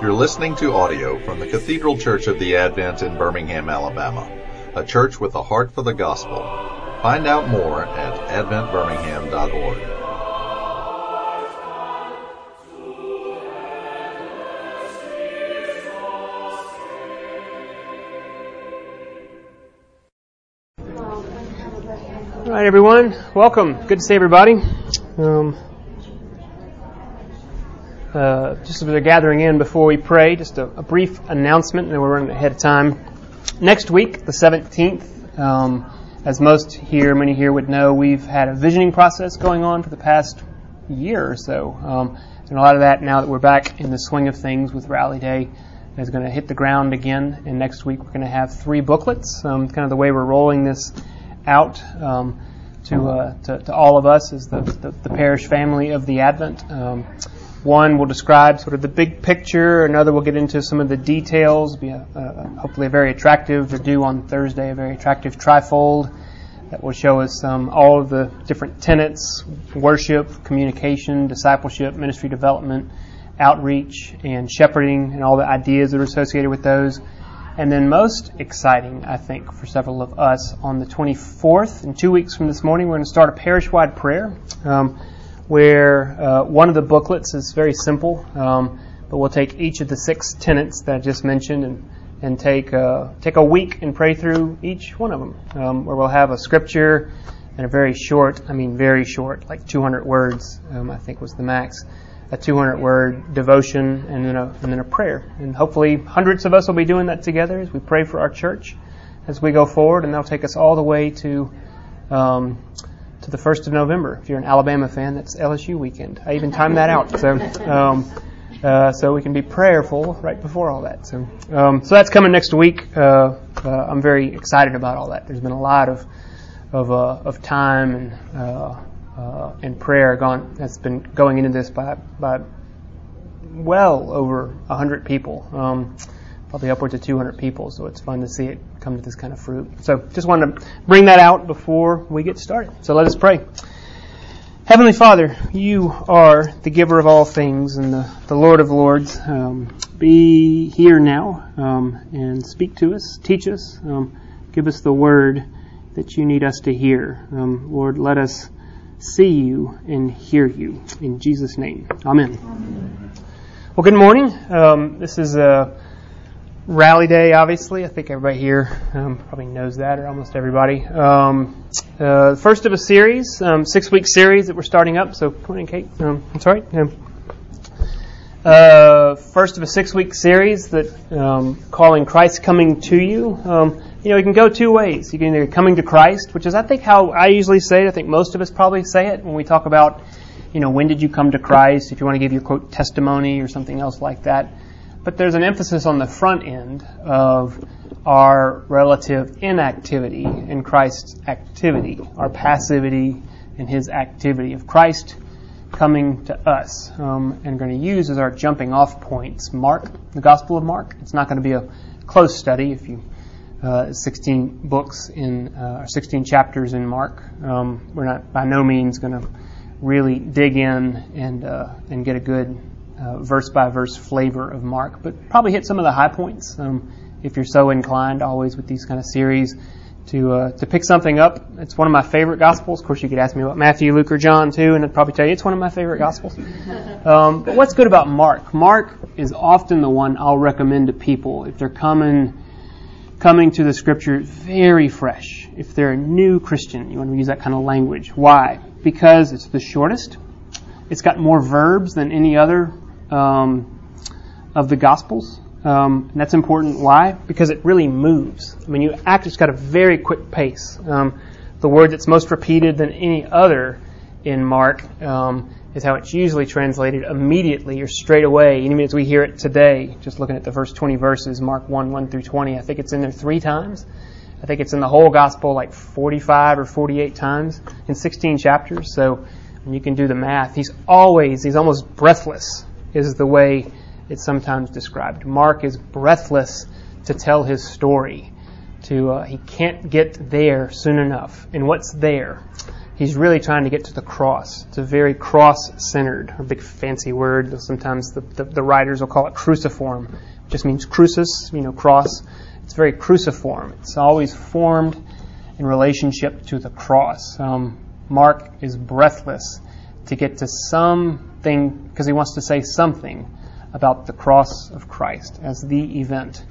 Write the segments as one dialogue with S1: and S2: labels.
S1: You're listening to audio from the Cathedral Church of the Advent in Birmingham, Alabama, a church with a heart for the gospel. Find out more at adventbirmingham.org.
S2: All right, everyone. Welcome. Good to see everybody. Um, uh, just as we're gathering in before we pray, just a, a, brief announcement, and we're running ahead of time. Next week, the 17th, um, as most here, many here would know, we've had a visioning process going on for the past year or so. Um, and a lot of that, now that we're back in the swing of things with Rally Day, is going to hit the ground again. And next week, we're going to have three booklets, um, kind of the way we're rolling this out um, to, uh, to, to all of us as the, the, the, parish family of the Advent. Um, one will describe sort of the big picture. Another will get into some of the details. Be a, a, hopefully a very attractive. They're due on Thursday. A very attractive trifold that will show us um, all of the different tenets: worship, communication, discipleship, ministry development, outreach, and shepherding, and all the ideas that are associated with those. And then most exciting, I think, for several of us, on the 24th, in two weeks from this morning, we're going to start a parish-wide prayer. Um, where uh, one of the booklets is very simple, um, but we'll take each of the six tenets that I just mentioned and, and take, uh, take a week and pray through each one of them, um, where we'll have a scripture and a very short, I mean very short, like 200 words, um, I think was the max, a 200 word devotion and then, a, and then a prayer. And hopefully hundreds of us will be doing that together as we pray for our church as we go forward, and that'll take us all the way to um, to the 1st of November. If you're an Alabama fan, that's LSU weekend. I even timed that out. So, um, uh, so we can be prayerful right before all that. So, um, so that's coming next week. Uh, uh, I'm very excited about all that. There's been a lot of of, uh, of time and uh, uh, and prayer gone that's been going into this by by well over 100 people. Um, probably upwards of 200 people, so it's fun to see it come to this kind of fruit. So just wanted to bring that out before we get started. So let us pray. Heavenly Father, you are the giver of all things and the, the Lord of Lords. Um, be here now um, and speak to us, teach us, um, give us the word that you need us to hear. Um, Lord, let us see you and hear you. In Jesus' name, Amen. Amen. Well, good morning. Um, this is a Rally Day, obviously. I think everybody here um, probably knows that, or almost everybody. Um, uh, first of a series, um, six week series that we're starting up. So, come in, Kate. Um, I'm sorry. Uh, first of a six week series that um, calling Christ coming to you. Um, you know, you can go two ways. You can either coming to Christ, which is I think how I usually say it. I think most of us probably say it when we talk about, you know, when did you come to Christ? If you want to give your quote testimony or something else like that but there's an emphasis on the front end of our relative inactivity in Christ's activity, our passivity in his activity of Christ coming to us. Um, and going to use as our jumping off points Mark, the Gospel of Mark. It's not going to be a close study if you uh, 16 books in uh, 16 chapters in Mark. Um, we're not by no means going to really dig in and uh, and get a good verse by verse flavor of Mark, but probably hit some of the high points um, if you're so inclined. Always with these kind of series to uh, to pick something up. It's one of my favorite gospels. Of course, you could ask me about Matthew, Luke, or John too, and I'd probably tell you it's one of my favorite gospels. Um, but what's good about Mark? Mark is often the one I'll recommend to people if they're coming coming to the scripture very fresh. If they're a new Christian, you want to use that kind of language. Why? Because it's the shortest. It's got more verbs than any other um, of the Gospels. Um, and that's important. Why? Because it really moves. I mean, you act, it's got a very quick pace. Um, the word that's most repeated than any other in Mark um, is how it's usually translated immediately or straight away, even as we hear it today, just looking at the first 20 verses, Mark 1, 1 through 20. I think it's in there three times. I think it's in the whole gospel like 45 or 48 times in 16 chapters. So when you can do the math, he's always, he's almost breathless is the way it's sometimes described. Mark is breathless to tell his story. To uh, he can't get there soon enough. And what's there? he's really trying to get to the cross. It's a very cross-centered, a big fancy word. Sometimes the, the, the writers will call it cruciform. It just means crucis, you know, cross. It's very cruciform. It's always formed in relationship to the cross. Um, Mark is breathless to get to something, because he wants to say something about the cross of Christ as the event.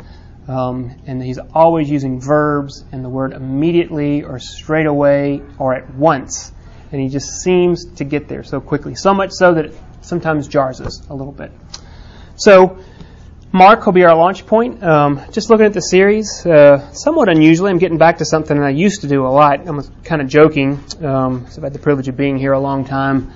S2: Um, and he's always using verbs and the word immediately or straight away or at once. And he just seems to get there so quickly, so much so that it sometimes jars us a little bit. So, Mark will be our launch point. Um, just looking at the series, uh, somewhat unusually, I'm getting back to something I used to do a lot. I'm kind of joking. Um, I've had the privilege of being here a long time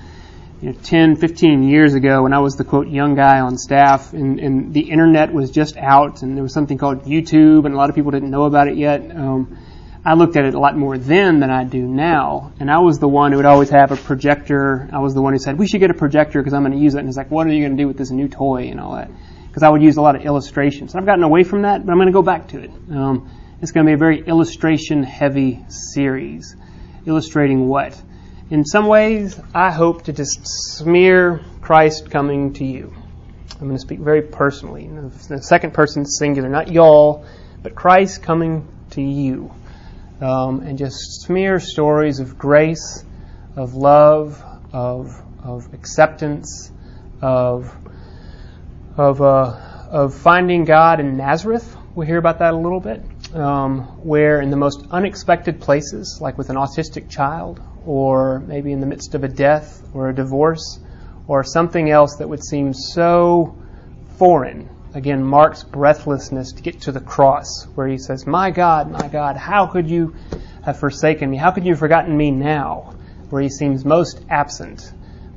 S2: you know, 10, 15 years ago when I was the quote young guy on staff and, and the internet was just out and there was something called YouTube and a lot of people didn't know about it yet. Um, I looked at it a lot more then than I do now. And I was the one who would always have a projector. I was the one who said, we should get a projector because I'm going to use it. And it's like, what are you going to do with this new toy and all that? Because I would use a lot of illustrations. I've gotten away from that, but I'm going to go back to it. Um, it's going to be a very illustration heavy series. Illustrating what? in some ways, I hope to just smear Christ coming to you. I'm going to speak very personally. The second person singular, not y'all, but Christ coming to you. Um, and just smear stories of grace, of love, of, of acceptance, of, of, uh, of finding God in Nazareth. We'll hear about that a little bit. Um, where in the most unexpected places, like with an autistic child or maybe in the midst of a death or a divorce or something else that would seem so foreign. Again, Mark's breathlessness to get to the cross, where he says, My God, my God, how could you have forsaken me? How could you have forgotten me now? Where he seems most absent.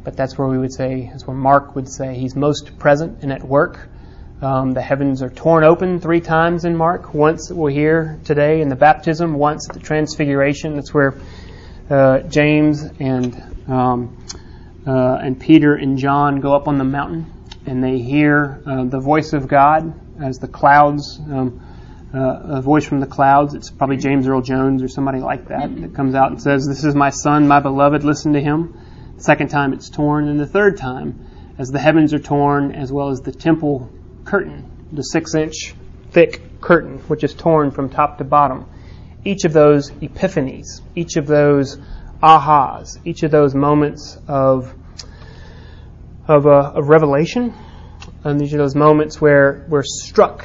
S2: But that's where we would say, that's where Mark would say he's most present and at work. Um, the heavens are torn open three times in Mark. Once we'll hear today in the baptism, once at the transfiguration. That's where uh, James and um, uh, and Peter and John go up on the mountain and they hear uh, the voice of God as the clouds, um, uh, a voice from the clouds. It's probably James Earl Jones or somebody like that that comes out and says, "This is my son, my beloved. Listen to him." Second time it's torn, and the third time, as the heavens are torn, as well as the temple curtain, the six-inch thick curtain, which is torn from top to bottom each of those epiphanies, each of those ahas, each of those moments of of, uh, of revelation, and each of those moments where we're struck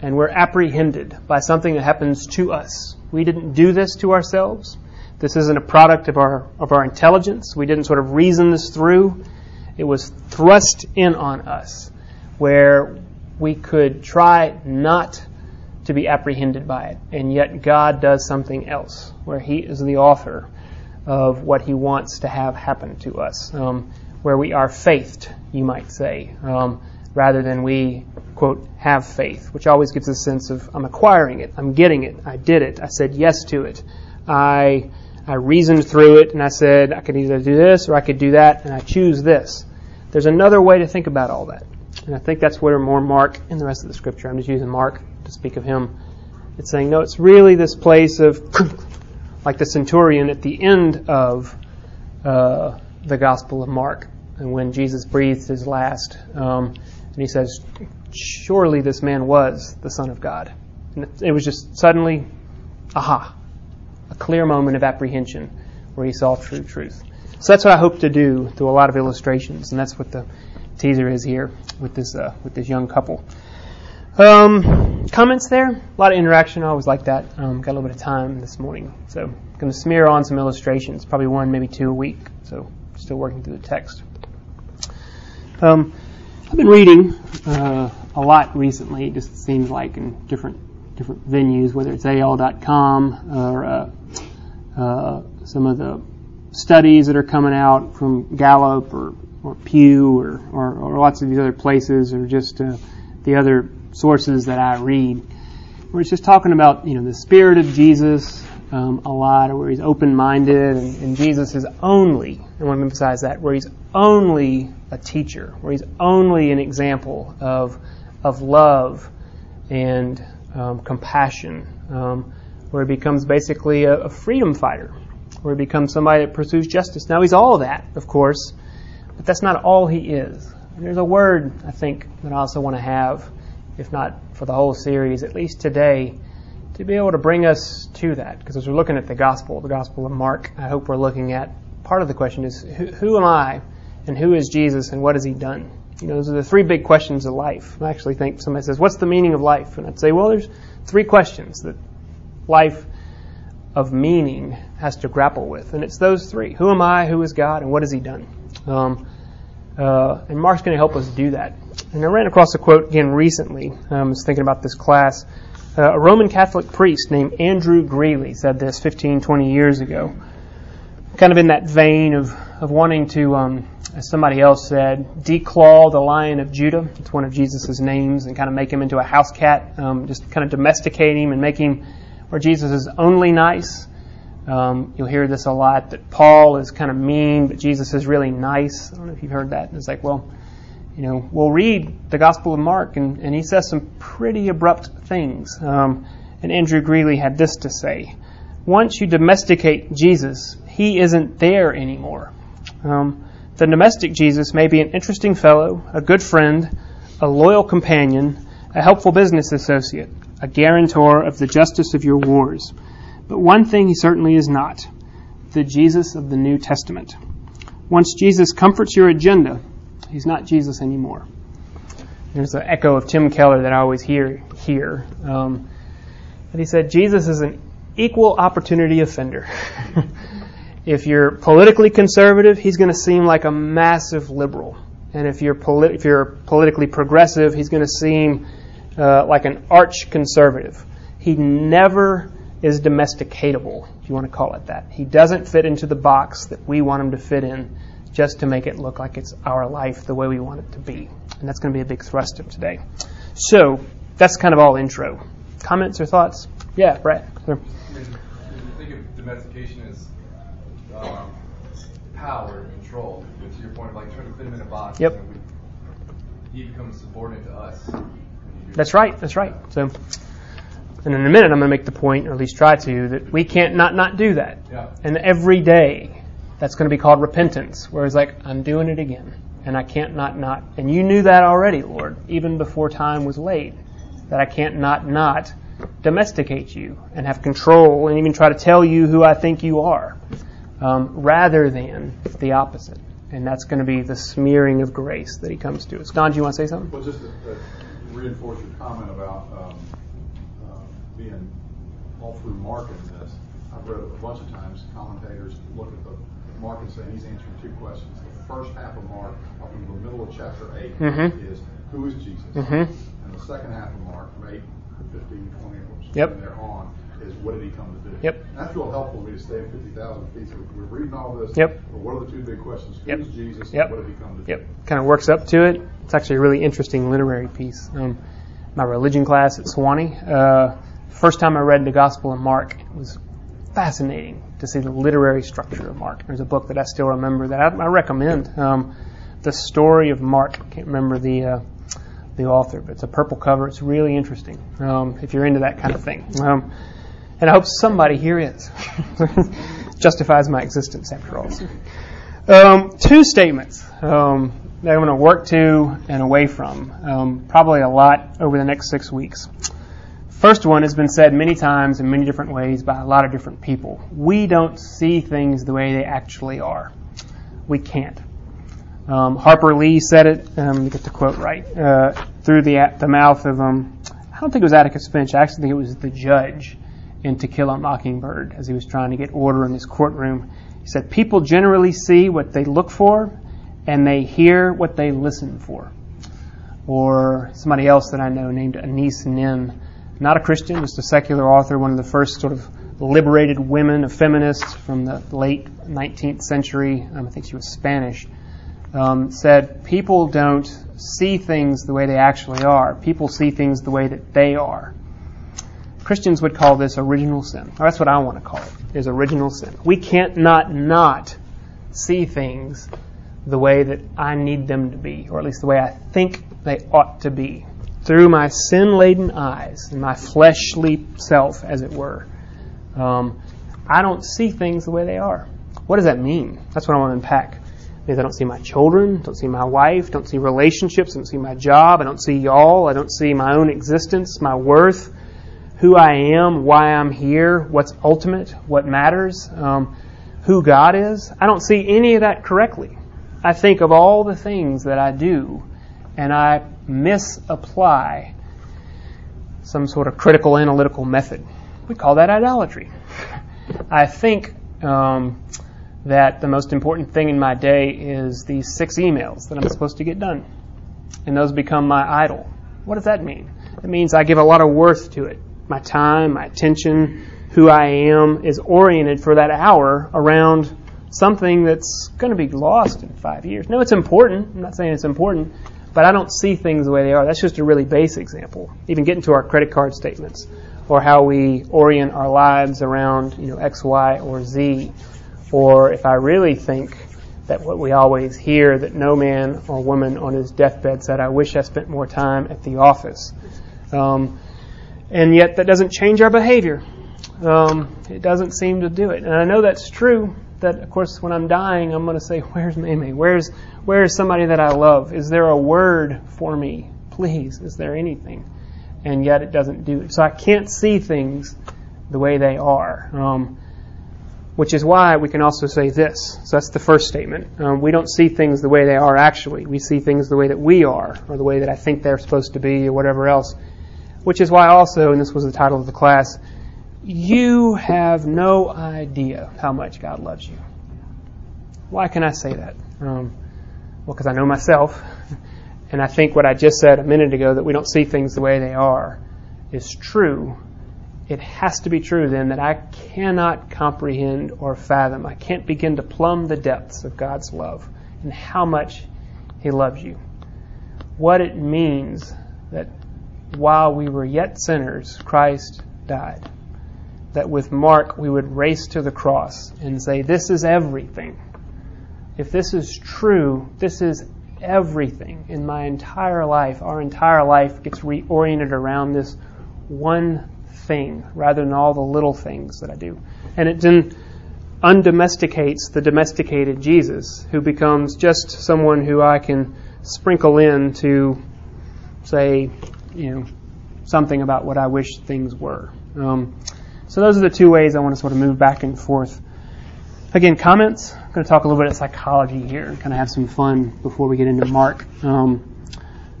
S2: and we're apprehended by something that happens to us. We didn't do this to ourselves. This isn't a product of our of our intelligence. We didn't sort of reason this through. It was thrust in on us, where we could try not to be apprehended by it. And yet God does something else, where He is the author of what He wants to have happen to us, um, where we are faithed, you might say, um, rather than we, quote, have faith, which always gives a sense of I'm acquiring it, I'm getting it, I did it, I said yes to it, I, I reasoned through it, and I said I could either do this or I could do that, and I choose this. There's another way to think about all that. And I think that's where more Mark in the rest of the scripture. I'm just using Mark to speak of him. It's saying, no, it's really this place of, like the centurion at the end of uh, the Gospel of Mark, and when Jesus breathed his last, um, and he says, surely this man was the Son of God. And it was just suddenly, aha, clear moment of apprehension where he saw true truth. So that's what I hope to do through a lot of illustrations, and that's what the teaser is here with this uh, with this young couple. Um, comments there? A lot of interaction. I always like that. Um, got a little bit of time this morning, so I'm going to smear on some illustrations. Probably one, maybe two a week. So still working through the text. Um, I've been reading uh, a lot recently. It just seems like in different different venues, whether it's AL.com or uh, uh, some of the studies that are coming out from Gallup or, or Pew or, or, or lots of these other places, or just uh, the other sources that I read, where it's just talking about you know the spirit of Jesus um, a lot, or where he's open-minded, and, and Jesus is only. I want to emphasize that where he's only a teacher, where he's only an example of of love and um, compassion, um, where he becomes basically a, a freedom fighter. where he becomes somebody that pursues justice. Now, he's all that, of course, but that's not all he is. And there's a word, I think, that I also want to have, if not for the whole series, at least today, to be able to bring us to that. Because as we're looking at the gospel, the gospel of Mark, I hope we're looking at part of the question is who, who am I and who is Jesus and what has he done? You know, those are the three big questions of life. I actually think somebody says, What's the meaning of life? And I'd say, Well, there's three questions that life of meaning has to grapple with. And it's those three Who am I? Who is God? And what has he done? Um, uh, and Mark's going to help us do that. And I ran across a quote again recently. I was thinking about this class. Uh, a Roman Catholic priest named Andrew Greeley said this 15, 20 years ago. Kind of in that vein of, of wanting to, um, as somebody else said, declaw the Lion of Judah. It's one of Jesus' names, and kind of make him into a house cat. Um, just kind of domesticate him and make him where Jesus is only nice. Um, you'll hear this a lot that Paul is kind of mean, but Jesus is really nice. I don't know if you've heard that. It's like, well, you know, we'll read the Gospel of Mark, and, and he says some pretty abrupt things. Um, and Andrew Greeley had this to say Once you domesticate Jesus, he isn't there anymore. Um, the domestic Jesus may be an interesting fellow, a good friend, a loyal companion, a helpful business associate, a guarantor of the justice of your wars. But one thing he certainly is not the Jesus of the New Testament. Once Jesus comforts your agenda, he's not Jesus anymore. There's an echo of Tim Keller that I always hear here. Um, but he said Jesus is an equal opportunity offender. if you're politically conservative, he's going to seem like a massive liberal. And if you're, polit- if you're politically progressive, he's going to seem uh, like an arch conservative. He never is domesticatable, if you want to call it that. He doesn't fit into the box that we want him to fit in just to make it look like it's our life the way we want it to be. And that's going to be a big thrust of today. So, that's kind of all intro. Comments or thoughts? Yeah, Brett.
S3: I mean, think of domestication as power and control, to your point of like trying to fit him in a box.
S2: Yep.
S3: We, he becomes subordinate to us.
S2: That's right. That's right. So, and in a minute, I'm going to make the point, or at least try to, that we can't not not do that.
S3: Yeah.
S2: And every day, that's going to be called repentance, where it's like I'm doing it again, and I can't not not. And you knew that already, Lord, even before time was late, that I can't not not domesticate you and have control, and even try to tell you who I think you are, um, rather than the opposite. And that's going to be the smearing of grace that He comes to us. Don, do you want to say something?
S4: Well, just to, to reinforce your comment about um, uh, being all through Mark in this, I've read a bunch of times commentators look at the Mark and say he's answering two questions. The first half of Mark, up in the middle of chapter 8,
S2: Mhm.
S4: is who is Jesus?
S2: Mhm.
S4: And the second half of Mark, from 8, 15, 20, or
S2: Yep.
S4: from there on, is what did he come to do?
S2: Yep.
S4: That's real helpful for me to stay at 50,000 feet. So we're reading all this.
S2: Yep.
S4: But what are the two big questions?
S2: Yep.
S4: Jesus?
S2: Yep.
S4: What did he come to do?
S2: Yep, kind of works up to it. It's actually a really interesting literary piece. Um, my religion class at Sewanee, uh, first time I read the Gospel of Mark, it was fascinating to see the literary structure of Mark. There's a book that I still remember that I, I recommend. Um, the story of Mark. I can't remember the uh, the author, but it's a purple cover. It's really interesting um, if you're into that kind of thing. Um, and I hope somebody here is. Justifies my existence after all. Um, two statements um, that I'm going to work to and away from, um, probably a lot over the next six weeks. First one has been said many times in many different ways by a lot of different people. We don't see things the way they actually are. We can't. Um, Harper Lee said it, um, get the quote right, uh, through the, the mouth of, um, I don't think it was Atticus Finch, I actually think it was the judge in To Kill a Mockingbird as he was trying to get order in his courtroom. He said, People generally see what they look for and they hear what they listen for. Or somebody else that I know named Anaïs Nin, not a Christian, just a secular author, one of the first sort of liberated women, a feminist from the late 19th century. Um, I think she was Spanish. Um, said, People don't see things the way they actually are. People see things the way that they are. Christians would call this original sin. Or that's what I want to call it, is original sin. We can't not not see things the way that I need them to be, or at least the way I think they ought to be, through my sin laden eyes and my fleshly self, as it were. Um, I don't see things the way they are. What does that mean? That's what I want to unpack. It means I don't see my children, don't see my wife, don't see relationships, don't see my job, I don't see y'all, I don't see my own existence, my worth, who I am, why I'm here, what's ultimate, what matters, um, who God is. I don't see any of that correctly. I think of all the things that I do and I misapply some sort of critical analytical method. We call that idolatry. I think um, that the most important thing in my day is these six emails that I'm supposed to get done. And those become my idol. What does that mean? It means I give a lot of worth to it. My time, my attention, who I am is oriented for that hour around something that's going to be lost in five years. No, it's important. I'm not saying it's important, but I don't see things the way they are. That's just a really base example. Even getting to our credit card statements or how we orient our lives around, you know, X, Y, or Z. Or if I really think that what we always hear that no man or woman on his deathbed said, I wish I spent more time at the office. Um, and yet that doesn't change our behavior. Um, it doesn't seem to do it. And I know that's true that, of course, when I'm dying, I'm going to say, Where's Mame? Where's, where's somebody that I love? Is there a word for me? Please, is there anything? And yet it doesn't do it. So I can't see things the way they are. Um, which is why we can also say this. So that's the first statement. Um, we don't see things the way they are actually. We see things the way that we are, or the way that I think they're supposed to be, or whatever else. Which is why also, and this was the title of the class, you have no idea how much God loves you. Why can I say that? Um, well, because I know myself, and I think what I just said a minute ago that we don't see things the way they are is true. It has to be true then that I cannot comprehend or fathom. I can't begin to plumb the depths of God's love and how much He loves you. What it means that while we were yet sinners, Christ died that with Mark we would race to the cross and say, This is everything. If this is true, this is everything in my entire life. Our entire life gets reoriented around this one thing rather than all the little things that I do. And it then undomesticates the domesticated Jesus, who becomes just someone who I can sprinkle in to say, you know, something about what I wish things were. Um, so those are the two ways I want to sort of move back and forth. Again, comments. I'm going to talk a little bit of psychology here and kind of have some fun before we get into Mark um,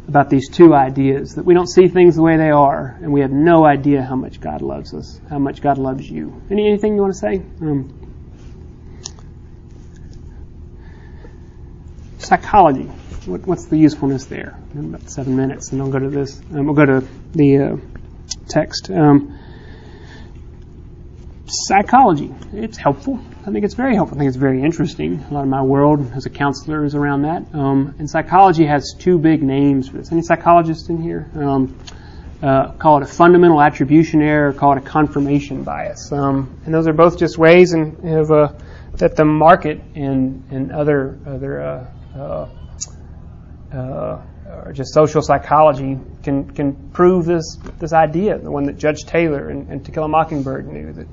S2: about these two ideas that we don't see things the way they are, and we have no idea how much God loves us, how much God loves you. Any anything you want to say? Um, psychology. What, what's the usefulness there? In about seven minutes, and I'll go to this. Um, we'll go to the uh, text. Um, psychology. It's helpful. I think it's very helpful. I think it's very interesting. A lot of my world as a counselor is around that. Um, and psychology has two big names for this. Any psychologists in here? Um, uh, call it a fundamental attribution error, call it a confirmation bias. Um, and those are both just ways in, of, uh, that the market and, and other, other uh, uh, uh or just social psychology can, can prove this, this idea, the one that Judge Taylor and, and To Kill a Mockingbird knew, that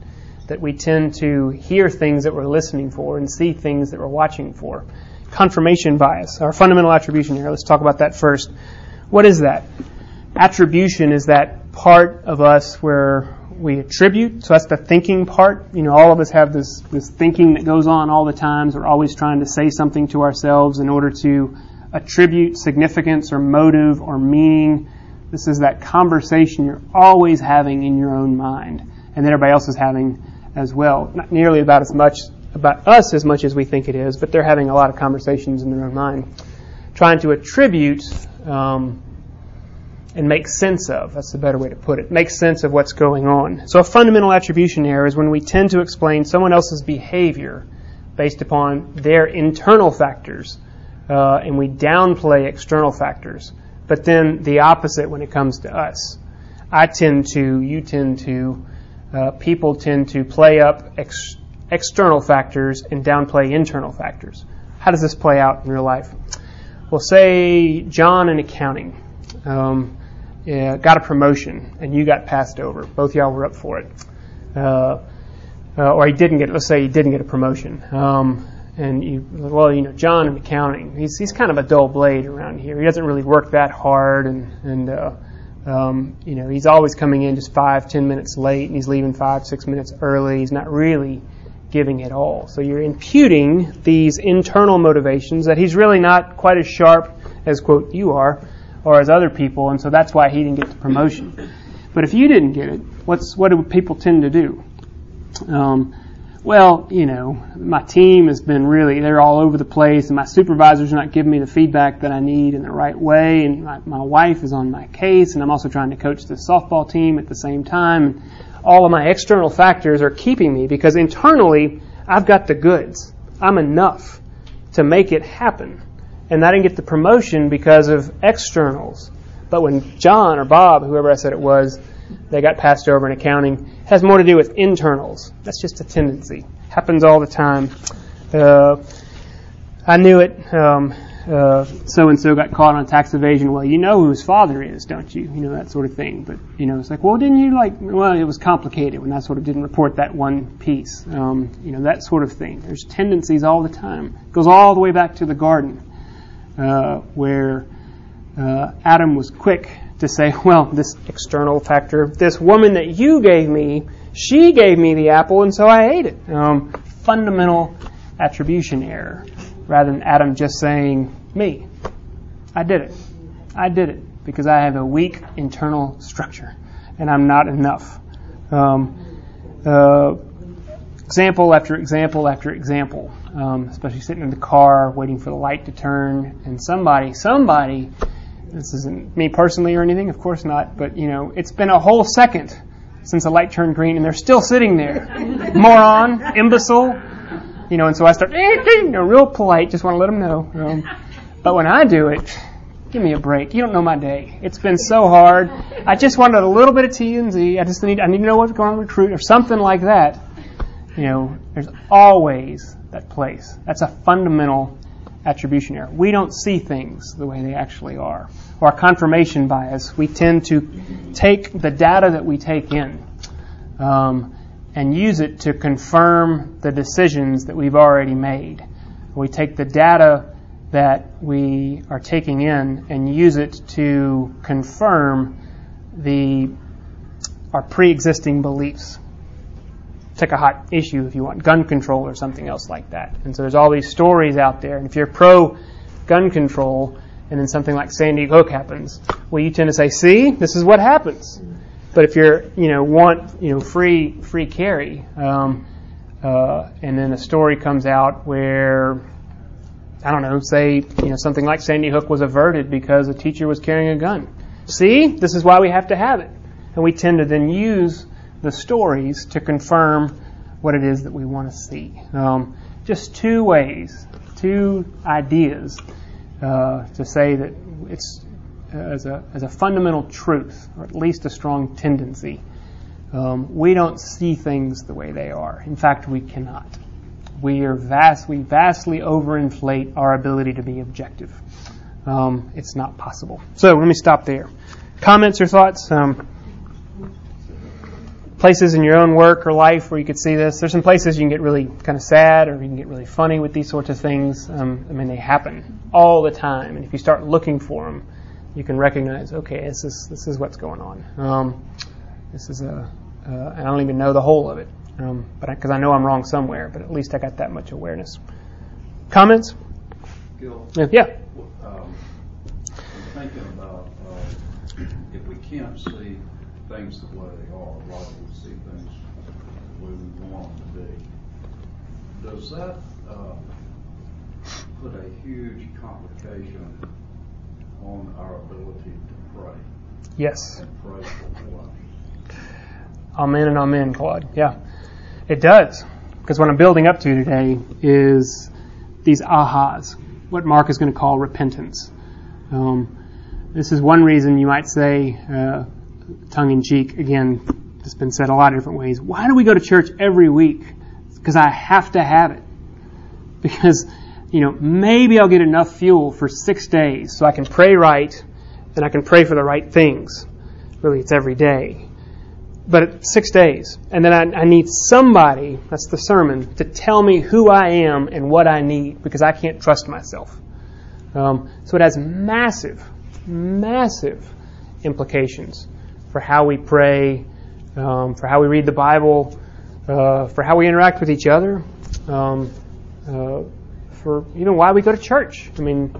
S2: that we tend to hear things that we're listening for and see things that we're watching for. Confirmation bias, our fundamental attribution error. Let's talk about that first. What is that? Attribution is that part of us where we attribute. So that's the thinking part. You know, all of us have this, this thinking that goes on all the times. We're always trying to say something to ourselves in order to attribute significance or motive or meaning. This is that conversation you're always having in your own mind and that everybody else is having as well. Not nearly about as much about us as much as we think it is, but they're having a lot of conversations in their own mind, trying to attribute um, and make sense of. That's the better way to put it. Make sense of what's going on. So a fundamental attribution error is when we tend to explain someone else's behavior based upon their internal factors, uh, and we downplay external factors. But then the opposite when it comes to us. I tend to, you tend to, uh, people tend to play up ex- external factors and downplay internal factors. How does this play out in real life? Well, say John in accounting um, yeah, got a promotion and you got passed over. Both y'all were up for it. Uh, uh, or he didn't get, let's say he didn't get a promotion. Um, and you, well, you know, John in accounting, he's he's kind of a dull blade around here. He doesn't really work that hard, and and uh, um, you know, he's always coming in just five, ten minutes late, and he's leaving five, six minutes early. He's not really giving it all. So you're imputing these internal motivations that he's really not quite as sharp as quote you are, or as other people, and so that's why he didn't get the promotion. But if you didn't get it, what's what do people tend to do? Um, well, you know, my team has been really, they're all over the place and my supervisor's not giving me the feedback that I need in the right way and my, my wife is on my case and I'm also trying to coach the softball team at the same time. And All of my external factors are keeping me because internally I've got the goods. I'm enough to make it happen. And I didn't get the promotion because of externals. But when John or Bob, whoever I said it was, they got passed over in accounting, has more to do with internals. That's just a tendency. Happens all the time. Uh, I knew it. so and so got caught on tax evasion. Well, you know who his father is, don't you? You know that sort of thing. But you know, it's like, well, didn't you like? Well, it was complicated when I sort of didn't report that one piece. Um, you know that sort of thing. There's tendencies all the time. It goes all the way back to the garden, uh, where uh, Adam was quick to say, well, this external factor, this woman that you gave me, she gave me the apple, and so I ate it. Um, fundamental attribution error, rather than Adam just saying, me. I did it. I did it because I have a weak internal structure, and I'm not enough. Um, uh, example after example after example, um, especially sitting in the car waiting for the light to turn, and somebody, somebody this isn't me personally or anything, of course not, but you know, it's been a whole second since the light turned green and they're still sitting there. Moron, imbecile, you know, and so I start, you know, real polite, just want to let them know. Um, but when I do it, give me a break. You don't know my day. It's been so hard. I just wanted a little bit of T and Z. I just need, I need to know what's going on with recruit or something like that. You know, there's always that place. That's a fundamental attribution error. We don't see things the way they actually are. Or confirmation bias, we tend to take the data that we take in um, and use it to confirm the decisions that we've already made. We take the data that we are taking in and use it to confirm the our pre-existing beliefs take a hot issue if you want gun control or something else like that. And so there's all these stories out there. And if you're pro gun control and then something like Sandy Hook happens, well, you tend to say, see, this is what happens. But if you're, you know, want, you know, free, free carry, um, uh, and then a story comes out where, I don't know, say, you know, something like Sandy Hook was averted because a teacher was carrying a gun. See, this is why we have to have it. And we tend to then use the stories to confirm what it is that we want to see. Um, just two ways, two ideas uh, to say that it's uh, as a, as a fundamental truth, or at least a strong tendency. Um, we don't see things the way they are. In fact, we cannot. We are vast, we vastly overinflate our ability to be objective. Um, it's not possible. So let me stop there. Comments or thoughts? Um, places in your own work or life where you could see this. There's some places you can get really kind of sad or you can get really funny with these sorts of things. Um, I mean, they happen all the time, and if you start looking for them, you can recognize, okay, this is this is what's going on. Um, this is a uh, I don't even know the whole of it, um, but because I, I, know I'm wrong somewhere, but at least I got that much awareness. Comments?
S5: Gil,
S2: yeah.
S5: Um, I'm thinking about uh, if we can't see things the way they are, do we see things the way we want them to be? Does that uh, put a huge complication on our ability to pray?
S2: Yes.
S5: And pray for one?
S2: Amen and amen, Claude. Yeah, it does. Because what I'm building up to today is these ahas, what Mark is going to call repentance. Um, this is one reason you might say uh, tongue in cheek, again, it's been said a lot of different ways. Why do we go to church every week? Because I have to have it. Because, you know, maybe I'll get enough fuel for six days so I can pray right and I can pray for the right things. Really, it's every day. but six days. And then I, I, need somebody, that's the sermon, to tell me who I am and what I need because I can't trust myself. Um, so it has massive, massive implications for how we pray, um, for how we read the Bible, uh, for how we interact with each other, um, uh, for why we go to church. I mean,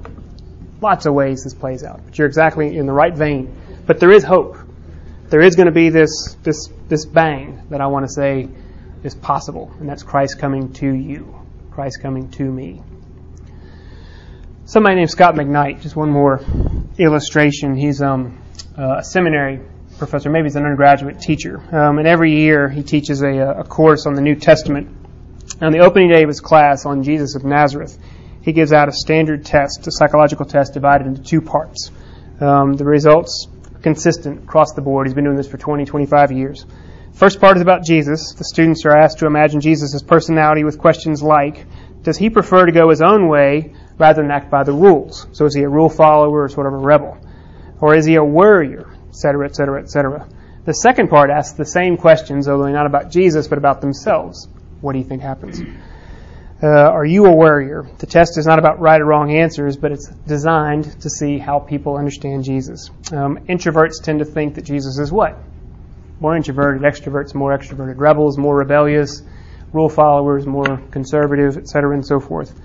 S2: lots of ways this plays out. But you're exactly in the right vein. But there is hope. There is going to be this this this bang that I want to say is possible, and that's Christ coming to you, Christ coming to me. Somebody named Scot McKnight. Just one more illustration. He's um, uh, a seminary professor, maybe he's an undergraduate teacher, um, and every year he teaches a, a course on the New Testament. On the opening day of his class on Jesus of Nazareth, he gives out a standard test, a psychological test divided into two parts. Um, the results are consistent across the board. He's been doing this for 20, 25 years. First part is about Jesus. The students are asked to imagine Jesus' personality with questions like, does he prefer to go his own way rather than act by the rules? So is he a rule follower or sort of a rebel? Or is he a worrier? Etc., etc., etc. The second part asks the same questions, although not about Jesus, but about themselves. What do you think happens? Uh, are you a worrier? The test is not about right or wrong answers, but it's designed to see how people understand Jesus. Um, introverts tend to think that Jesus is what? More introverted, extroverts more extroverted, rebels more rebellious, rule followers more conservative, etc., and so forth.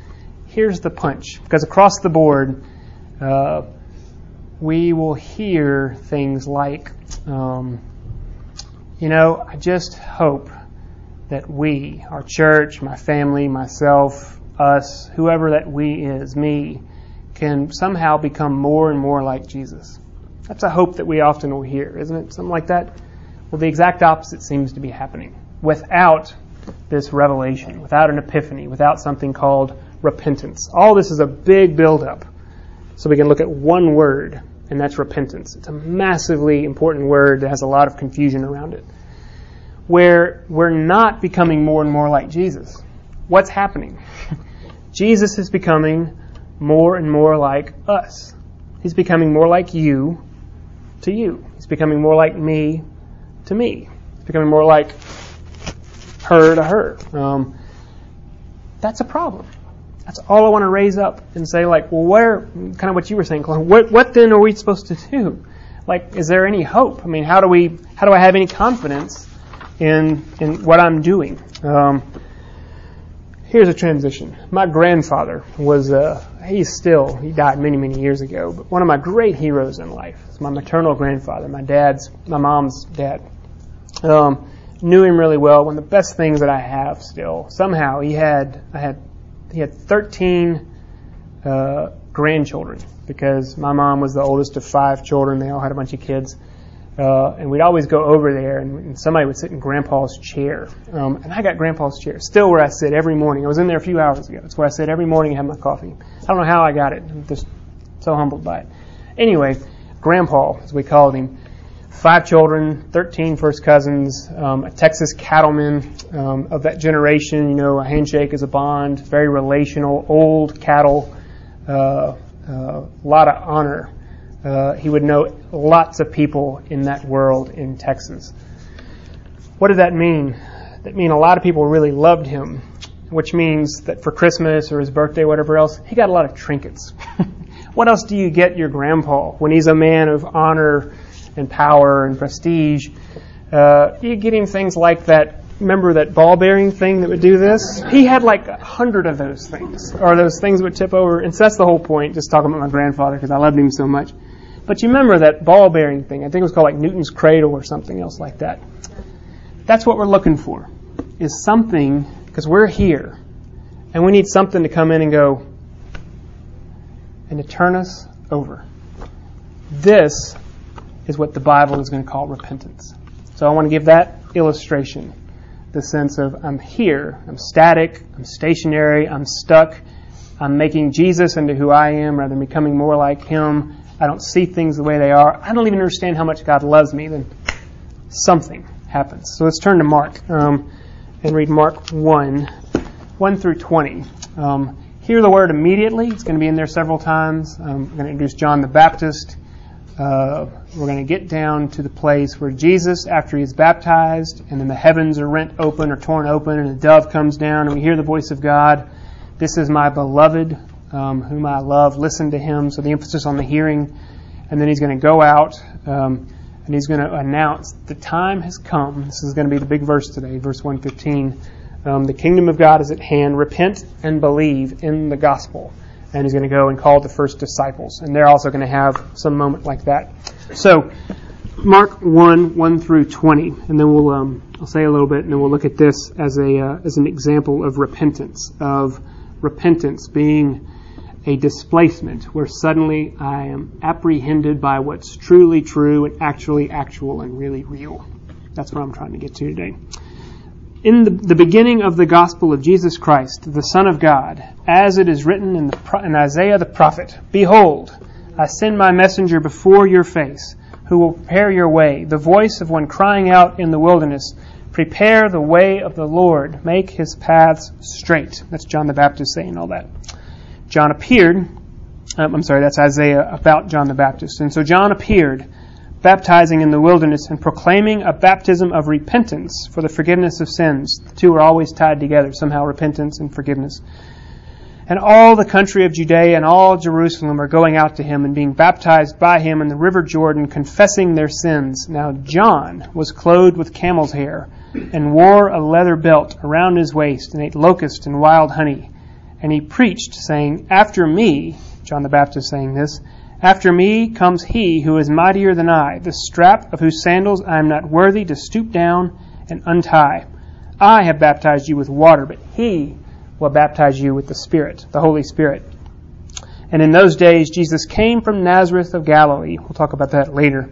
S2: Here's the punch, because across the board, uh, we will hear things like, um, you know, I just hope that we, our church, my family, myself, us, whoever that we is, me, can somehow become more and more like Jesus. That's a hope that we often will hear, isn't it? Something like that? Well, the exact opposite seems to be happening. Without this revelation, without an epiphany, without something called repentance. All this is a big buildup. So we can look at one word and that's repentance. It's a massively important word that has a lot of confusion around it. Where we're not becoming more and more like Jesus. What's happening? Jesus is becoming more and more like us. He's becoming more like you to you. He's becoming more like me to me. He's becoming more like her to her. Um, that's a problem. That's all I want to raise up and say, like, well, where, kind of what you were saying, what, what then are we supposed to do? Like, is there any hope? I mean, how do we, how do I have any confidence in, in what I'm doing? Um, here's a transition. My grandfather was, uh, he's still, he died many, many years ago, but one of my great heroes in life is my maternal grandfather, my dad's, my mom's dad. Um, knew him really well. One of the best things that I have still. Somehow he had, I had he had 13 uh, grandchildren because my mom was the oldest of five children. They all had a bunch of kids. Uh, and we'd always go over there, and, and somebody would sit in Grandpa's chair. Um, and I got Grandpa's chair, still where I sit every morning. I was in there a few hours ago. It's where I sit every morning and have my coffee. I don't know how I got it. I'm just so humbled by it. Anyway, Grandpa, as we called him, five children, 13 first cousins, um, a Texas cattleman um, of that generation. You know, a handshake is a bond, very relational, old cattle, uh, uh, a lot of honor. Uh, he would know lots of people in that world in Texas. What did that mean? That mean a lot of people really loved him, which means that for Christmas or his birthday, whatever else, he got a lot of trinkets. what else do you get your grandpa when he's a man of honor? And power and prestige. Uh, you get him things like that. Remember that ball bearing thing that would do this? He had like a hundred of those things, or those things would tip over. And so that's the whole point. Just talking about my grandfather because I loved him so much. But you remember that ball bearing thing? I think it was called like Newton's cradle or something else like that. That's what we're looking for. Is something because we're here, and we need something to come in and go and to turn us over. This is what the Bible is going to call repentance. So I want to give that illustration. The sense of I'm here, I'm static, I'm stationary, I'm stuck, I'm making Jesus into who I am rather than becoming more like Him. I don't see things the way they are. I don't even understand how much God loves me. Then something happens. So let's turn to Mark um, and read Mark 1, 1 through 20. Um, hear the word immediately. It's going to be in there several times. Um, I'm going to introduce John the Baptist uh, we're going to get down to the place where Jesus, after he is baptized, and then the heavens are rent open or torn open, and a dove comes down, and we hear the voice of God. This is my beloved, um, whom I love. Listen to him. So the emphasis on the hearing. And then he's going to go out um, and he's going to announce the time has come. This is going to be the big verse today, verse 115. Um, the kingdom of God is at hand. Repent and believe in the gospel and he's going to go and call the first disciples. And they're also going to have some moment like that. So, Mark 1, 1 through 20, and then we'll, um, I'll say a little bit, and then we'll look at this as a, uh, as an example of repentance, of repentance being a displacement where suddenly I am apprehended by what's truly true and actually actual and really real. That's what I'm trying to get to today in the, the, beginning of the gospel of Jesus Christ, the Son of God, as it is written in, the, in, Isaiah the prophet Behold, I send my messenger before your face, who will prepare your way, the voice of one crying out in the wilderness, Prepare the way of the Lord, make his paths straight. That's John the Baptist saying all that. John appeared, um, I'm sorry, that's Isaiah about John the Baptist. And so John appeared baptizing in the wilderness and proclaiming a baptism of repentance for the forgiveness of sins. The two are always tied together, somehow repentance and forgiveness. And all the country of Judea and all Jerusalem are going out to him and being baptized by him in the river Jordan, confessing their sins. Now John was clothed with camel's hair and wore a leather belt around his waist and ate locust and wild honey. And he preached, saying, After me, John the Baptist saying this, after me comes he who is mightier than I, the strap of whose sandals I am not worthy to stoop down and untie. I have baptized you with water, but he will baptize you with the Spirit, the Holy Spirit. And in those days, Jesus came from Nazareth of Galilee. We'll talk about that later.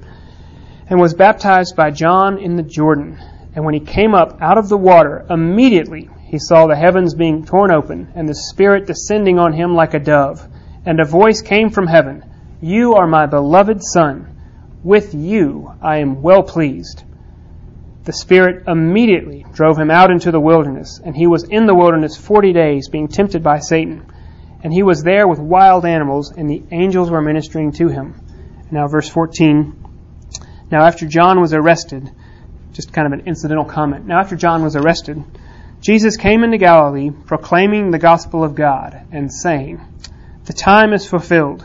S2: And was baptized by John in the Jordan. And when he came up out of the water, immediately he saw the heavens being torn open, and the Spirit descending on him like a dove. And a voice came from heaven. You are my beloved Son. With you I am well pleased. The Spirit immediately drove him out into the wilderness, and he was in the wilderness forty days, being tempted by Satan. And he was there with wild animals, and the angels were ministering to him. Now, verse 14. Now, after John was arrested, just kind of an incidental comment. Now, after John was arrested, Jesus came into Galilee, proclaiming the gospel of God, and saying, The time is fulfilled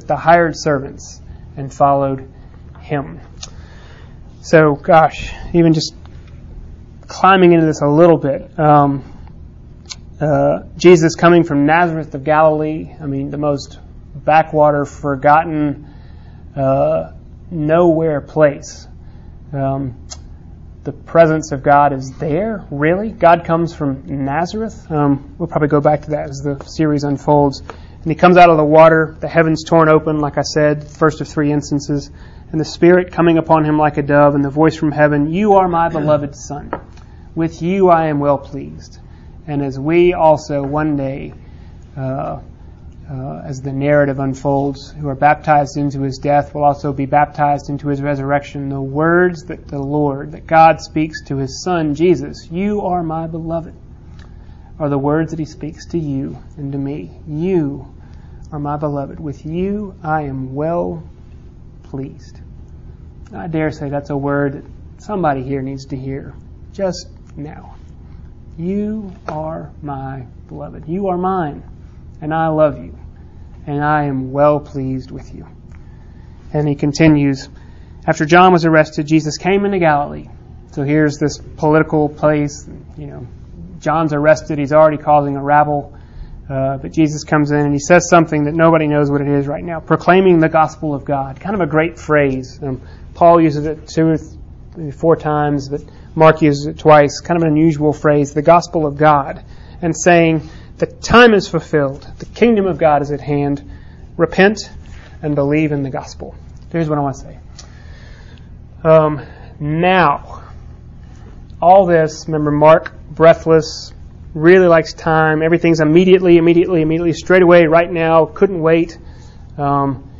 S2: with the hired servants and followed him. So, gosh, even just climbing into this a little bit. Um, uh, Jesus coming from Nazareth of Galilee, I mean, the most backwater, forgotten, uh, nowhere place. Um, the presence of God is there, really. God comes from Nazareth. Um, we'll probably go back to that as the series unfolds. And he comes out of the water, the heavens torn open, like I said, first of three instances, and the Spirit coming upon him like a dove, and the voice from heaven, You are my beloved Son. With you I am well pleased. And as we also one day, uh, uh, as the narrative unfolds, who are baptized into his death will also be baptized into his resurrection. The words that the Lord, that God speaks to his Son, Jesus, You are my beloved are the words that he speaks to you and to me. You are my beloved. With you I am well pleased. I dare say that's a word that somebody here needs to hear just now. You are my beloved. You are mine, and I love you, and I am well pleased with you. And he continues, after John was arrested, Jesus came into Galilee. So here's this political place, you know, John's arrested. He's already causing a rabble. Uh, but Jesus comes in and he says something that nobody knows what it is right now proclaiming the gospel of God. Kind of a great phrase. Um, Paul uses it two or th- four times, but Mark uses it twice. Kind of an unusual phrase, the gospel of God. And saying, the time is fulfilled, the kingdom of God is at hand. Repent and believe in the gospel. here's what I want to say. Um, now, all this, remember, Mark, breathless, really likes time. Everything's immediately, immediately, immediately, straight away, right now, couldn't wait. Um,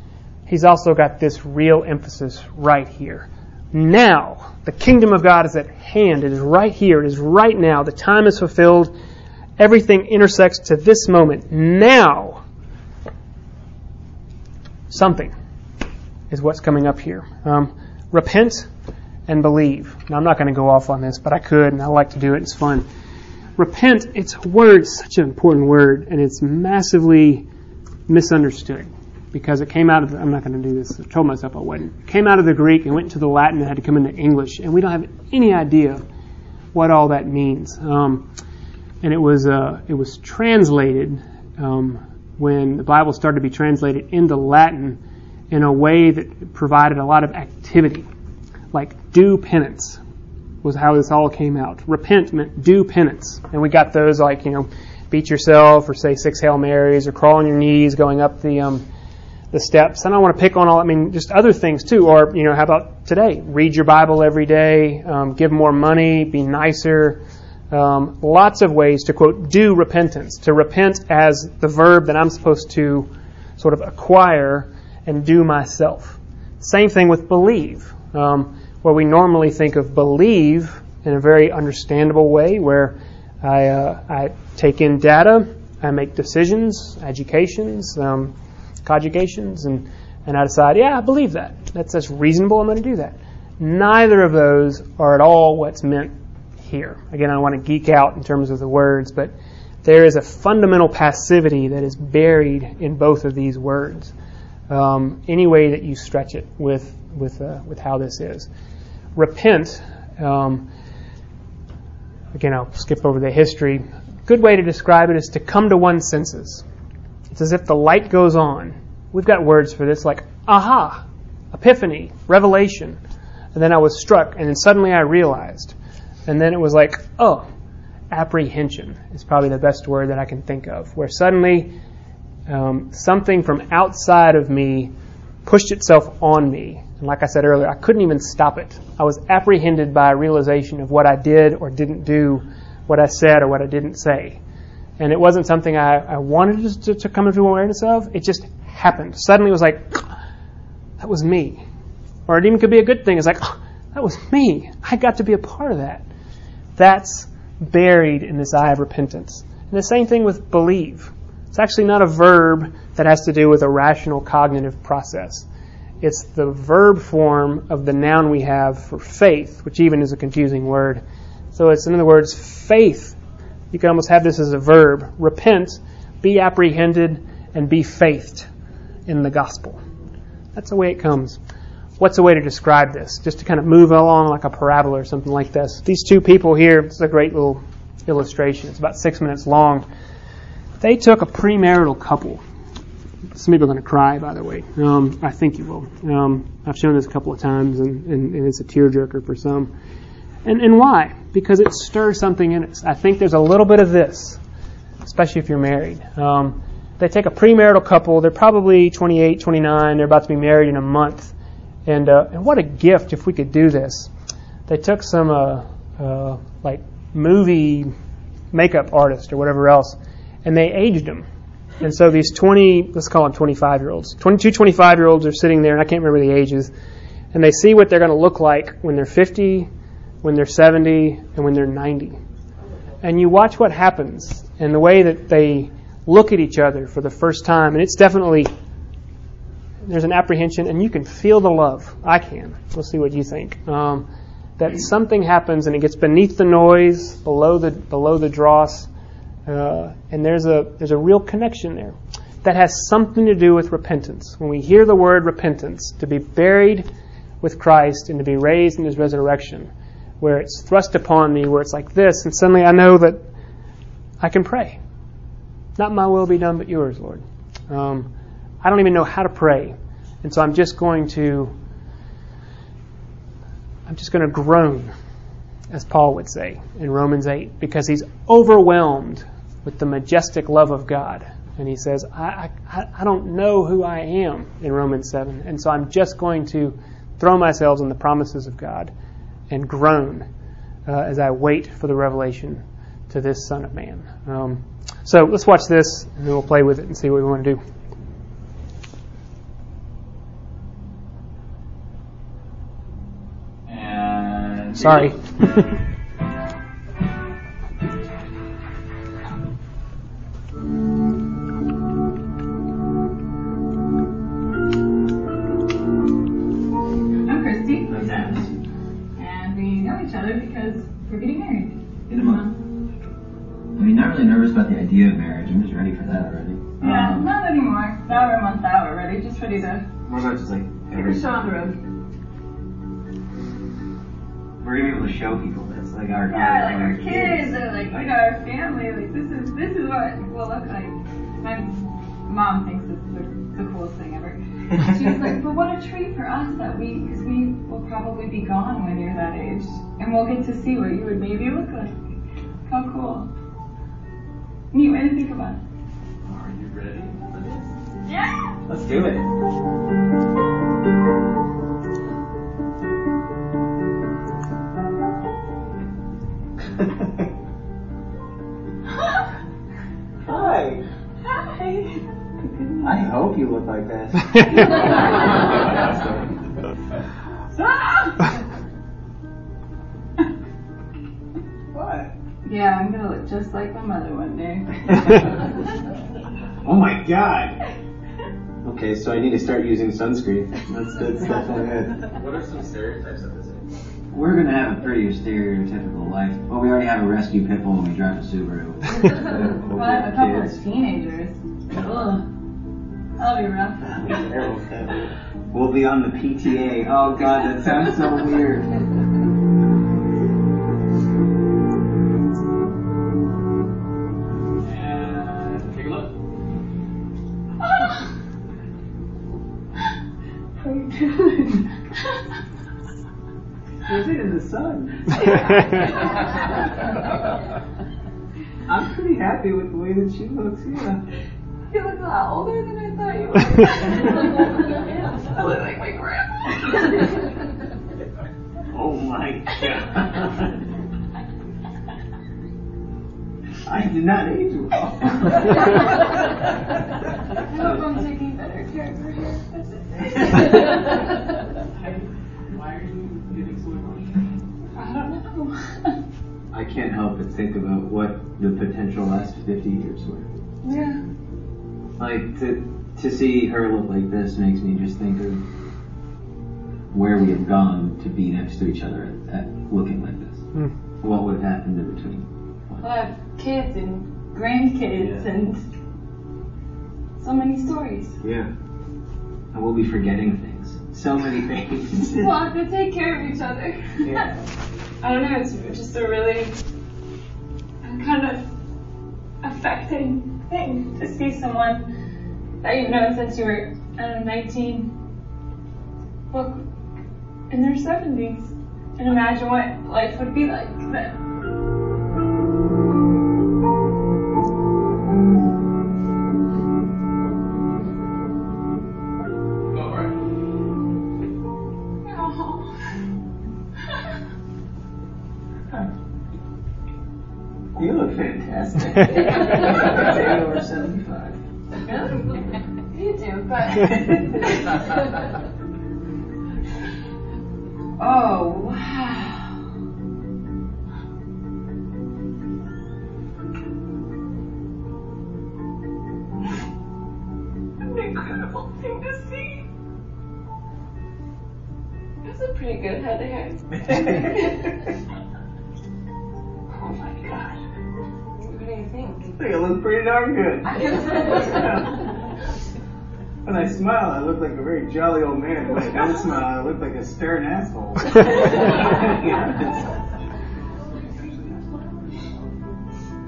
S2: he's also got this real emphasis right here. Now, the kingdom of God is at hand. It is right here. It is right now. The time is fulfilled. Everything intersects to this moment. Now, something is what's coming up here. Um, repent and believe. Now, I'm not going to go off on this, but I could, and I like to do it. It's fun. Repent, it's a word, such an important word, and it's massively misunderstood because it came out of, the, I'm not going to do this, I told myself I wouldn't. It came out of the Greek and went into the Latin and had to come into English, and we don't have any idea what all that means. Um, and it was, uh, it was translated um, when the Bible started to be translated into Latin in a way that provided a lot of activity, like do penance was how this all came out. Repent meant do penance. And we got those like, you know, beat yourself or say six Hail Marys or crawl on your knees going up the, um, the steps. And I want to pick on all, I mean, just other things too. Or, you know, how about today? Read your Bible every day, um, give more money, be nicer. Um, lots of ways to quote, do repentance. To repent as the verb that I'm supposed to sort of acquire and do myself. Same thing with believe. Um, where we normally think of believe in a very understandable way, where I, uh, I take in data, I make decisions, educations, um, conjugations, and, and I decide, yeah, I believe that. That's, that's reasonable, I'm going to do that. Neither of those are at all what's meant here. Again, I don't want to geek out in terms of the words, but there is a fundamental passivity that is buried in both of these words. Um, any way that you stretch it with with uh, with how this is repent, um, again, I'll skip over the history. Good way to describe it is to come to one's senses. It's as if the light goes on. We've got words for this like aha, epiphany, revelation. And then I was struck, and then suddenly I realized. And then it was like, oh, apprehension is probably the best word that I can think of, where suddenly um, something from outside of me pushed itself on me and like I said earlier, I couldn't even stop it. I was apprehended by a realization of what I did or didn't do, what I said or what I didn't say. And it wasn't something I, I wanted to, to come into awareness of. It just happened. Suddenly it was like, that was me. Or it even could be a good thing. It's like, that was me. I got to be a part of that. That's buried in this eye of repentance. And the same thing with believe. It's actually not a verb that has to do with a rational cognitive process. It's the verb form of the noun we have for faith, which even is a confusing word. So it's, in other words, faith. You can almost have this as a verb. Repent, be apprehended, and be faithed in the gospel. That's the way it comes. What's a way to describe this? Just to kind of move along like a parabola or something like this. These two people here, it's a great little illustration. It's about six minutes long. They took a premarital couple some people are going to cry, by the way. Um, I think you will. Um, I've shown this a couple of times, and, and, and it's a tearjerker for some. And, and why? Because it stirs something in us. I think there's a little bit of this, especially if you're married. Um, they take a premarital couple. They're probably 28, 29. They're about to be married in a month. And, uh, and what a gift if we could do this. They took some uh, uh, like movie makeup artist or whatever else, and they aged them and so these 20, let's call them 25 year olds, 22 25 year olds are sitting there, and I can't remember the ages, and they see what they're going to look like when they're 50, when they're 70, and when they're 90. And you watch what happens and the way that they look at each other for the first time, and it's definitely, there's an apprehension, and you can feel the love. I can. We'll see what you think. Um, that something happens and it gets beneath the noise, below the below the dross, uh, and there's a, there's a real connection there that has something to do with repentance. When we hear the word repentance, to be buried with Christ and to be raised in his resurrection, where it's thrust upon me, where it's like this, and suddenly I know that I can pray. Not my will be done, but yours, Lord. Um, I don't even know how to pray, and so I'm just going to, I'm just going to groan as Paul would say in Romans 8, because he's overwhelmed with the majestic love of God. And he says, I, I, I don't know who I am in Romans 7. And so I'm just going to throw myself on the promises of God and groan uh, as I wait for the revelation to this Son of Man. Um, so let's watch this, and then we'll play with it and see what we want to do.
S6: And
S2: Sorry.
S7: I'm Christy,
S6: I'm Dennis.
S7: and we know each other because we're getting married.
S6: In a month. I mean, not really nervous about the idea of marriage. I'm just ready for that already.
S7: Yeah,
S6: Um,
S7: not anymore. Now we're getting married. In a month
S6: I mean, not really nervous about the idea of marriage. I'm just ready for that already. Yeah,
S7: not anymore. Now we're a month out already, just ready to
S6: what about just like
S7: take
S6: every?
S7: a show on the road.
S6: Able to show people this, like our
S7: Yeah, like our kids or like you know our family. Like this is this is what we'll look like. My mom thinks this is the, the coolest thing ever. She's like, but what a treat for us that we, because we will probably be gone when you're that age, and we'll get to see what you would maybe look like. How cool! Neat way to think about it.
S6: Are you ready for this?
S7: Yeah.
S6: Let's do it. You look like this. what?
S7: Yeah, I'm gonna look just like my mother one day.
S6: Oh my god. Okay, so I need to start using sunscreen. That's that's definitely good.
S3: What are some stereotypes of this age?
S6: We're gonna have a pretty stereotypical life. Well, we already have a rescue pit bull and we drive a Subaru.
S7: well, I have a couple
S6: Kids.
S7: of teenagers. Ugh. That'll be rough.
S6: We'll be on the PTA. Oh god, that sounds so weird.
S3: And take a look.
S7: How you doing?
S6: Sitting in the sun. I'm pretty happy with the way that she looks, yeah.
S7: You look a lot older than I thought you were. I look like my grandma.
S6: Oh my god. I did not age well.
S7: I hope I'm taking better care of her here. That's it.
S3: Why are you getting so emotional?
S7: I don't know.
S6: I can't help but think about what the potential last 50 years were.
S7: Yeah.
S6: Like, to, to see her look like this makes me just think of where we have gone to be next to each other at, at looking like this.
S2: Hmm.
S6: What would have happened in between?
S7: Well, I have kids and grandkids
S6: Yeah.
S7: and so many stories.
S6: Yeah. And we'll be forgetting things. So many things.
S7: We'll have to take care of each other.
S6: Yeah.
S7: I don't know, it's just a really kind of affecting thing to see someone that you've known since you were, I don't know, 19, look in their 70s and imagine what life would be like then.
S6: Fantastic. Say over 75.
S7: You do, but. oh, wow. An incredible thing to see. That's a pretty good head of hair. you?
S6: I think I look pretty darn good. When I smile, I look like a very jolly old man. When I don't smile, I look like a stern asshole.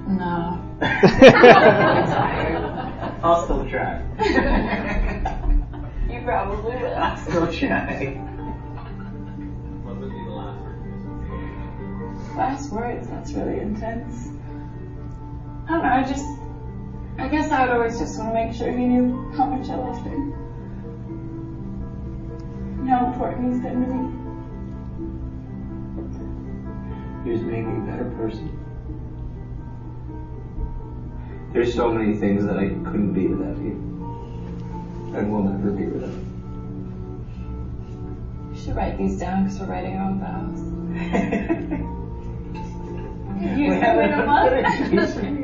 S7: no.
S6: I'll still try.
S7: You probably will.
S6: I'll still try.
S3: What would the last word?
S7: Last words, that's really intense. I don't know, I just, I guess I would always just want to make sure he knew how much I loved him. And how important he's been to me.
S6: Just made me a better person. There's so many things that I couldn't be without you. And will never be without you.
S7: You should write these down because we're writing our own vows. you have it a month?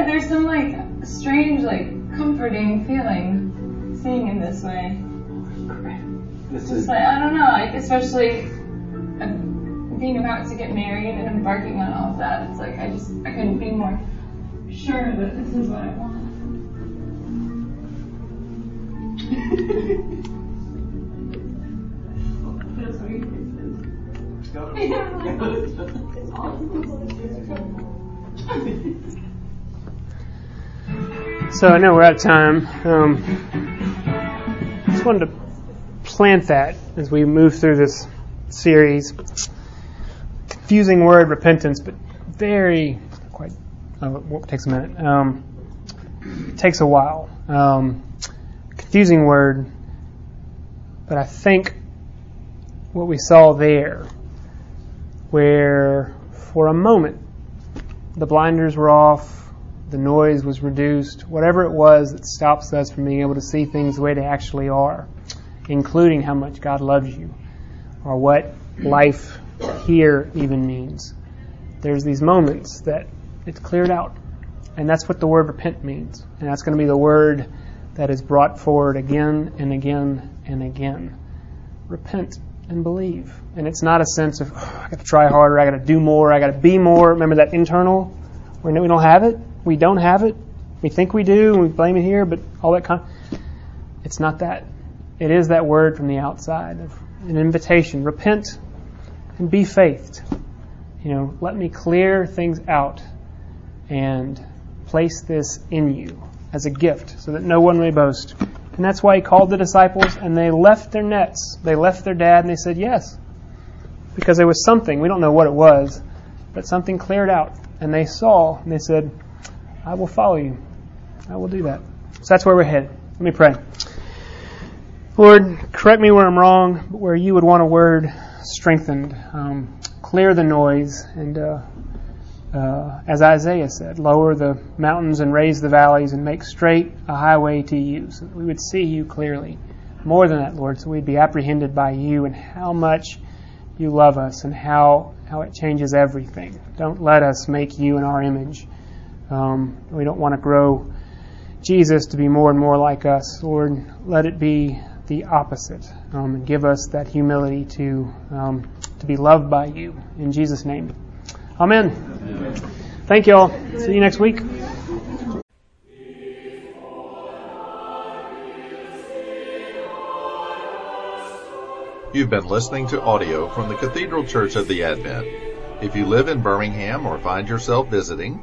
S7: Ah, there's some like strange, like comforting feeling seeing him this way.
S6: This
S7: Just
S6: is
S7: like I don't know, like especially uh, being about to get married and embarking on all of that. It's like I just I couldn't be more sure that this is what I want. That's what you
S2: So I know we're out of time. Um, just wanted to plant that as we move through this series. Confusing word, repentance, but very quite. Oh, it takes a minute. Um, takes a while. Um, confusing word, but I think what we saw there, where for a moment the blinders were off, the noise was reduced, whatever it was that stops us from being able to see things the way they actually are, including how much God loves you, or what life here even means. There's these moments that it's cleared out. And that's what the word repent means. And that's going to be the word that is brought forward again and again and again. Repent and believe. And it's not a sense of, oh, I got to try harder, I got to do more, I got to be more. Remember that internal? We we don't have it. We don't have it. We think we do, and we blame it here, but all that kind. It's not that. It is that word from the outside of an invitation. Repent and be faithed. You know, let me clear things out and place this in you as a gift so that no one may boast. And that's why he called the disciples and they left their nets. They left their dad and they said yes. Because there was something, we don't know what it was, but something cleared out. And they saw and they said, I will follow you. I will do that. So that's where we're headed. Let me pray. Lord, correct me where I'm wrong, but where you would want a word strengthened, um, clear the noise, and uh, uh, as Isaiah said, lower the mountains and raise the valleys and make straight a highway to you, so that we would see you clearly. More than that, Lord, so we'd be apprehended by you and how much you love us and how, how it changes everything. Don't let us make you in our image. Um, we don't want to grow Jesus to be more and more like us. Lord, let it be the opposite um, and give us that humility to, um, to be loved by you. In Jesus' name. Amen. Thank you all. See you next week.
S1: You've been listening to audio from the Cathedral Church of the Advent. If you live in Birmingham or find yourself visiting,